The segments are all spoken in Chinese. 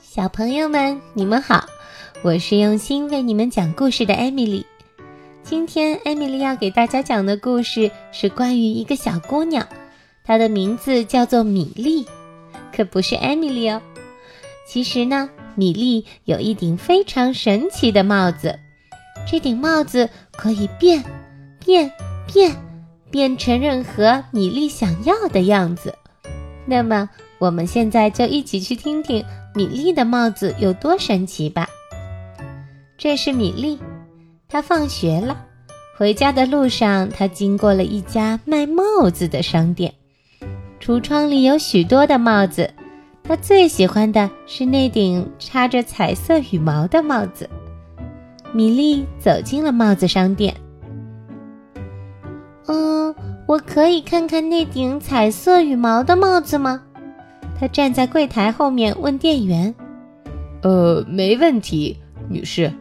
小朋友们，你们好，我是用心为你们讲故事的艾米丽。今天艾米丽要给大家讲的故事是关于一个小姑娘，她的名字叫做米莉，可不是艾米丽哦。其实呢，米莉有一顶非常神奇的帽子，这顶帽子可以变、变、变，变成任何米莉想要的样子。那么，我们现在就一起去听听米莉的帽子有多神奇吧。这是米莉，她放学了，回家的路上，她经过了一家卖帽子的商店，橱窗里有许多的帽子，她最喜欢的是那顶插着彩色羽毛的帽子。米莉走进了帽子商店，嗯，我可以看看那顶彩色羽毛的帽子吗？他站在柜台后面问店员：“呃，没问题，女士。”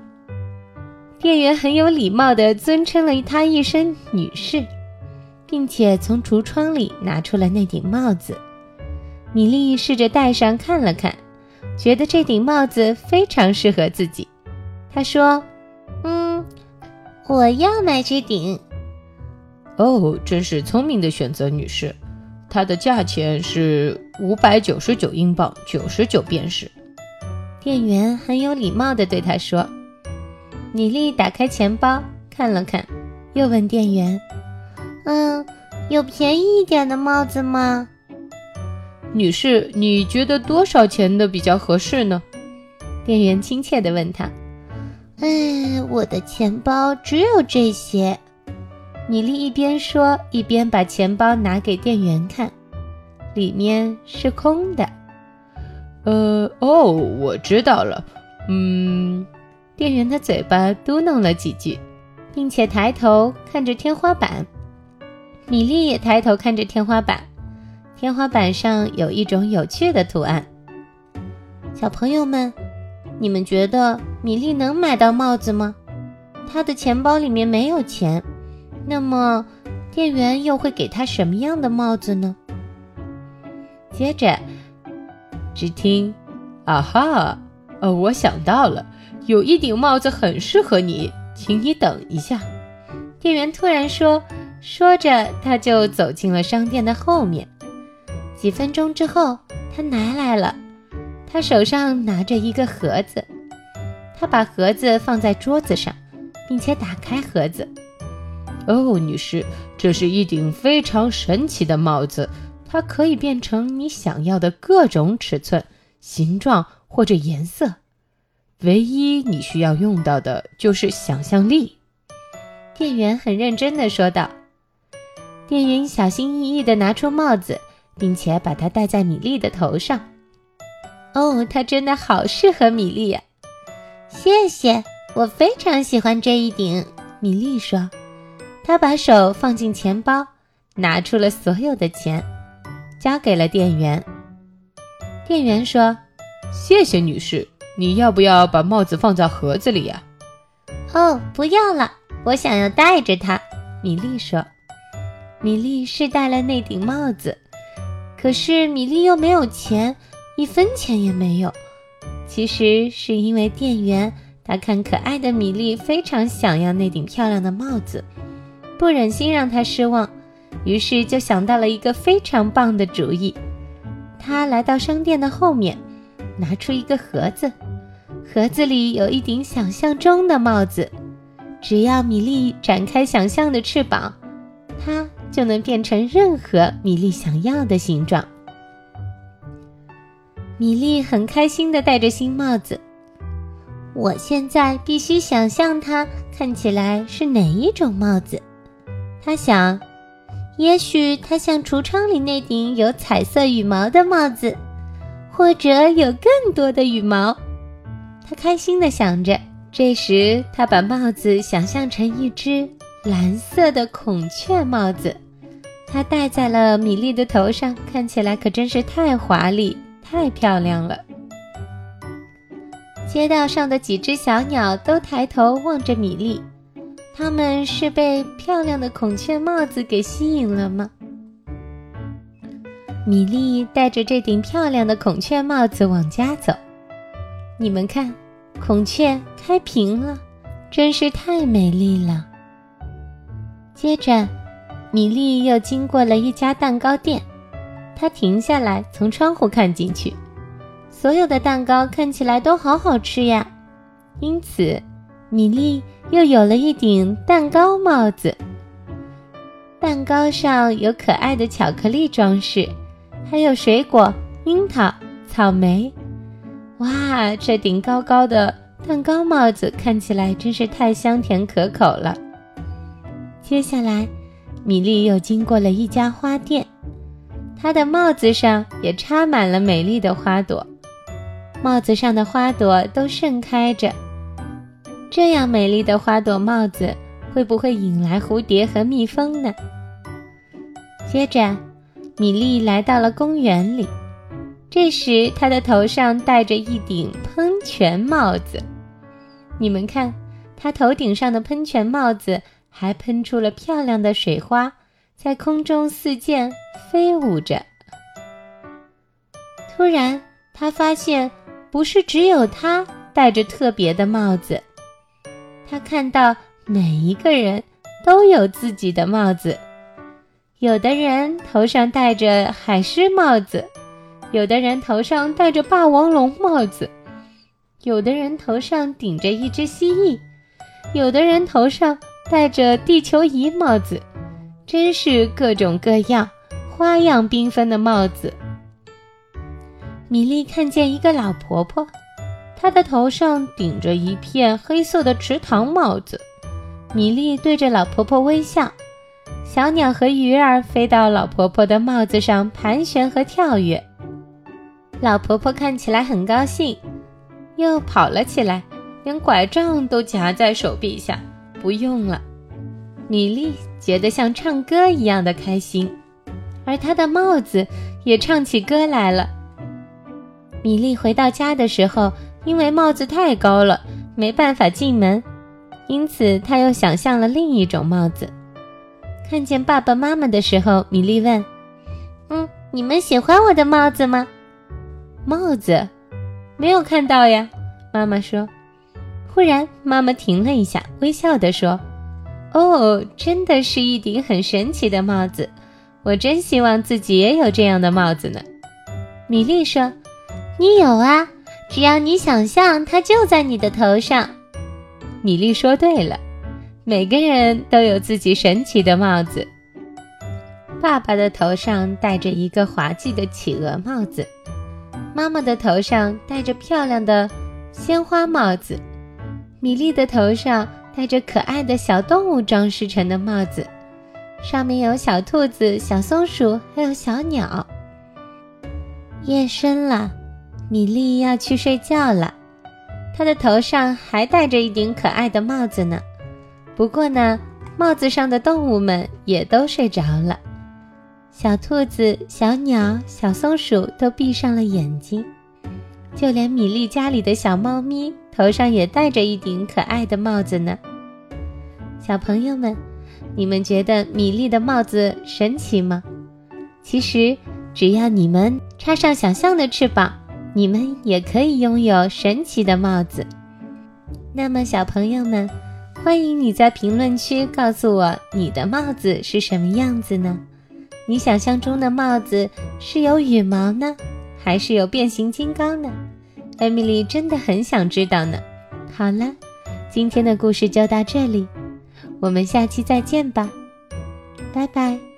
店员很有礼貌地尊称了他一声“女士”，并且从橱窗里拿出了那顶帽子。米莉试着戴上看了看，觉得这顶帽子非常适合自己。她说：“嗯，我要买这顶。”哦，真是聪明的选择，女士。它的价钱是五百九十九英镑，九十九便士。店员很有礼貌地对他说：“米莉打开钱包看了看，又问店员：‘嗯，有便宜一点的帽子吗？’女士，你觉得多少钱的比较合适呢？”店员亲切地问他。“哎，我的钱包只有这些。”米莉一边说，一边把钱包拿给店员看，里面是空的。呃，哦，我知道了。嗯，店员的嘴巴嘟囔了几句，并且抬头看着天花板。米莉也抬头看着天花板，天花板上有一种有趣的图案。小朋友们，你们觉得米莉能买到帽子吗？她的钱包里面没有钱。那么，店员又会给他什么样的帽子呢？接着，只听“啊哈，呃，我想到了，有一顶帽子很适合你，请你等一下。”店员突然说，说着他就走进了商店的后面。几分钟之后，他拿来了，他手上拿着一个盒子，他把盒子放在桌子上，并且打开盒子。哦，女士，这是一顶非常神奇的帽子，它可以变成你想要的各种尺寸、形状或者颜色。唯一你需要用到的就是想象力。店员很认真地说道。店员小心翼翼地拿出帽子，并且把它戴在米莉的头上。哦，它真的好适合米莉呀！谢谢，我非常喜欢这一顶。米莉说。他把手放进钱包，拿出了所有的钱，交给了店员。店员说：“谢谢女士，你要不要把帽子放在盒子里呀？”“哦，不要了，我想要戴着它。”米莉说。米莉试戴了那顶帽子，可是米莉又没有钱，一分钱也没有。其实是因为店员他看可爱的米莉非常想要那顶漂亮的帽子。不忍心让他失望，于是就想到了一个非常棒的主意。他来到商店的后面，拿出一个盒子，盒子里有一顶想象中的帽子。只要米莉展开想象的翅膀，它就能变成任何米莉想要的形状。米莉很开心地戴着新帽子。我现在必须想象它看起来是哪一种帽子。他想，也许它像橱窗里那顶有彩色羽毛的帽子，或者有更多的羽毛。他开心地想着。这时，他把帽子想象成一只蓝色的孔雀帽子，它戴在了米莉的头上，看起来可真是太华丽、太漂亮了。街道上的几只小鸟都抬头望着米莉。他们是被漂亮的孔雀帽子给吸引了吗？米莉戴着这顶漂亮的孔雀帽子往家走，你们看，孔雀开屏了，真是太美丽了。接着，米莉又经过了一家蛋糕店，她停下来，从窗户看进去，所有的蛋糕看起来都好好吃呀。因此，米莉又有了一顶蛋糕帽子。蛋糕上有可爱的巧克力装饰，还有水果：樱桃、草莓。哇，这顶高高的蛋糕帽子看起来真是太香甜可口了。接下来，米莉又经过了一家花店，她的帽子上也插满了美丽的花朵，帽子上的花朵都盛开着。这样美丽的花朵帽子，会不会引来蝴蝶和蜜蜂呢？接着，米莉来到了公园里。这时，她的头上戴着一顶喷泉帽子。你们看，她头顶上的喷泉帽子还喷出了漂亮的水花，在空中四溅飞舞着。突然，她发现不是只有她戴着特别的帽子。他看到每一个人都有自己的帽子。有的人头上戴着海狮帽子，有的人头上戴着霸王龙帽子，有的人头上顶着一只蜥蜴，有的人头上戴着地球仪帽子，真是各种各样、花样缤纷的帽子。米莉看见一个老婆婆，她的头上顶着一片黑色的池塘帽子。米莉对着老婆婆微笑。小鸟和鱼儿飞到老婆婆的帽子上盘旋和跳跃，老婆婆看起来很高兴，又跑了起来，连拐杖都夹在手臂下，不用了。米莉觉得像唱歌一样的开心，而她的帽子也唱起歌来了。米莉回到家的时候，因为帽子太高了，没办法进门，因此他又想象了另一种帽子。看见爸爸妈妈的时候，米莉问：“嗯，你们喜欢我的帽子吗？”帽子没有看到呀，妈妈说。忽然，妈妈停了一下，微笑地说：“哦，真的是一顶很神奇的帽子，我真希望自己也有这样的帽子呢。”米莉说：“你有啊，只要你想象，它就在你的头上。”米莉说：“对了。”每个人都有自己神奇的帽子。爸爸的头上戴着一个滑稽的企鹅帽子，妈妈的头上戴着漂亮的鲜花帽子，米莉的头上戴着可爱的小动物装饰成的帽子，上面有小兔子、小松鼠，还有小鸟。夜深了，米莉要去睡觉了，她的头上还戴着一顶可爱的帽子呢。不过呢，帽子上的动物们也都睡着了，小兔子、小鸟、小松鼠都闭上了眼睛，就连米莉家里的小猫咪头上也戴着一顶可爱的帽子呢。小朋友们，你们觉得米莉的帽子神奇吗？其实，只要你们插上想象的翅膀，你们也可以拥有神奇的帽子。那么，小朋友们。欢迎你在评论区告诉我你的帽子是什么样子呢？你想象中的帽子是有羽毛呢，还是有变形金刚呢？艾米丽真的很想知道呢。好了，今天的故事就到这里，我们下期再见吧，拜拜。